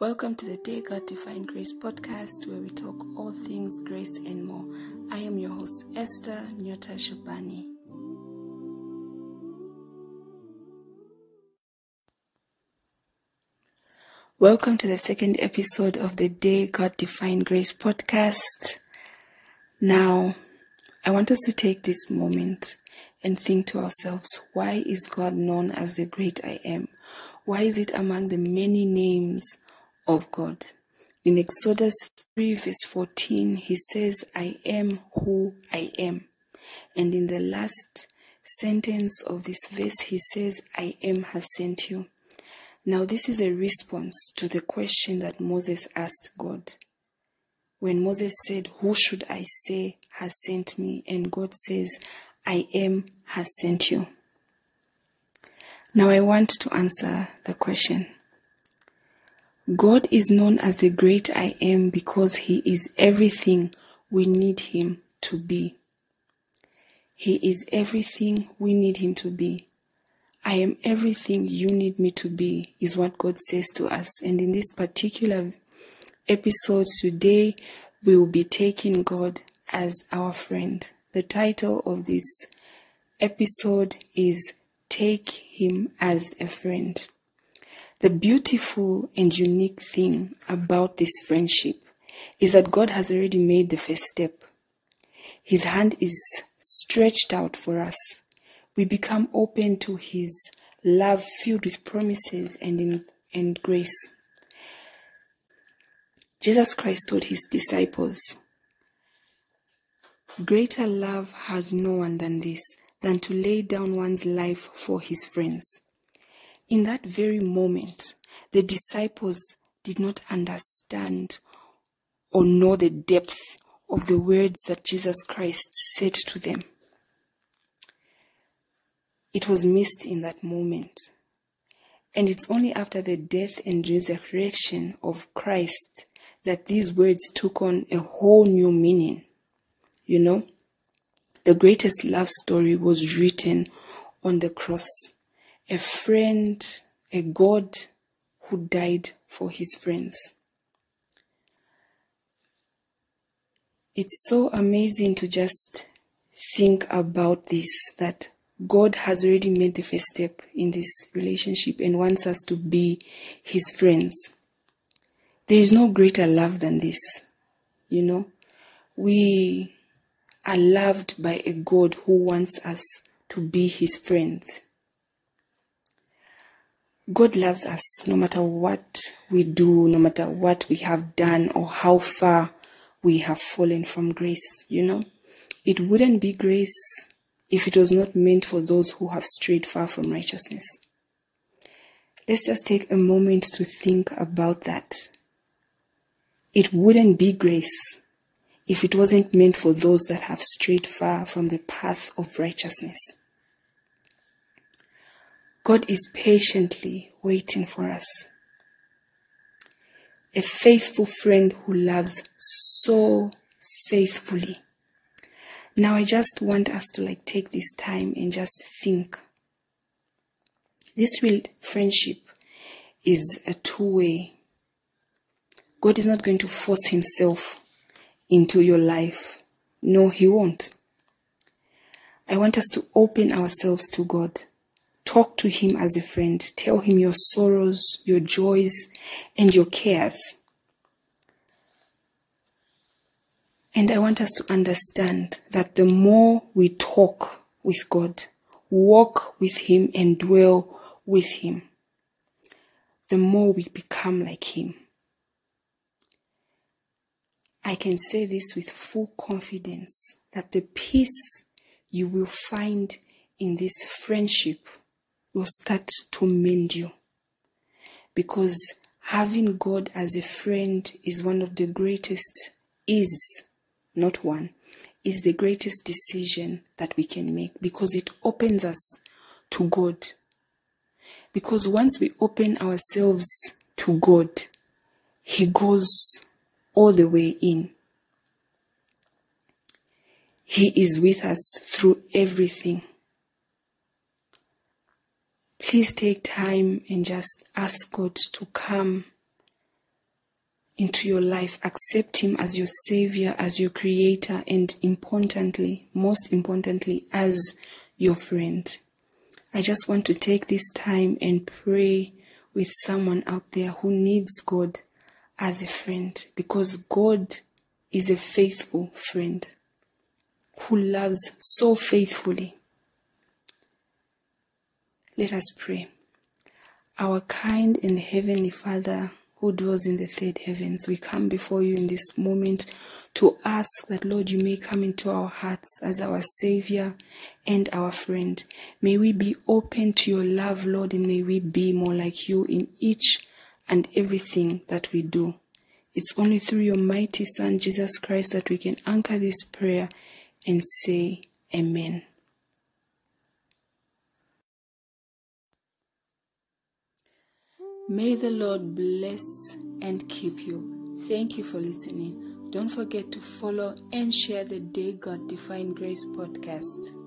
Welcome to the Day God Defined Grace podcast, where we talk all things grace and more. I am your host, Esther Nyota Shabani. Welcome to the second episode of the Day God Defined Grace podcast. Now, I want us to take this moment and think to ourselves why is God known as the great I am? Why is it among the many names of God? In Exodus 3, verse 14, he says, I am who I am. And in the last sentence of this verse, he says, I am has sent you. Now, this is a response to the question that Moses asked God. When Moses said, Who should I say has sent me? And God says, I am has sent you. Now, I want to answer the question. God is known as the great I am because he is everything we need him to be. He is everything we need him to be. I am everything you need me to be, is what God says to us. And in this particular episode today, we will be taking God as our friend. The title of this episode is Take Him as a Friend. The beautiful and unique thing about this friendship is that God has already made the first step. His hand is stretched out for us we become open to His love filled with promises and, in, and grace. Jesus Christ told His disciples, Greater love has no one than this, than to lay down one's life for his friends. In that very moment, the disciples did not understand or know the depth of the words that Jesus Christ said to them. It was missed in that moment. And it's only after the death and resurrection of Christ that these words took on a whole new meaning. You know, the greatest love story was written on the cross. A friend, a God who died for his friends. It's so amazing to just think about this that God has already made the first step in this relationship and wants us to be his friends. There is no greater love than this. You know, we are loved by a God who wants us to be his friends. God loves us no matter what we do, no matter what we have done, or how far we have fallen from grace. You know, it wouldn't be grace if it was not meant for those who have strayed far from righteousness. Let's just take a moment to think about that. It wouldn't be grace if it wasn't meant for those that have strayed far from the path of righteousness. God is patiently waiting for us. A faithful friend who loves so faithfully. Now I just want us to like take this time and just think. This real friendship is a two way. God is not going to force himself into your life. No, he won't. I want us to open ourselves to God. Talk to him as a friend. Tell him your sorrows, your joys, and your cares. And I want us to understand that the more we talk with God, walk with Him, and dwell with Him, the more we become like Him. I can say this with full confidence that the peace you will find in this friendship will start to mend you. Because having God as a friend is one of the greatest is not one, is the greatest decision that we can make because it opens us to God. Because once we open ourselves to God, He goes all the way in. He is with us through everything. Please take time and just ask God to come into your life, accept Him as your Savior, as your Creator, and importantly, most importantly, as your friend. I just want to take this time and pray with someone out there who needs God as a friend because God is a faithful friend who loves so faithfully. Let us pray. Our kind and heavenly Father, who dwells in the third heavens, we come before you in this moment to ask that, Lord, you may come into our hearts as our Savior and our friend. May we be open to your love, Lord, and may we be more like you in each and everything that we do. It's only through your mighty Son, Jesus Christ, that we can anchor this prayer and say, Amen. May the Lord bless and keep you. Thank you for listening. Don't forget to follow and share the Day God Defined Grace podcast.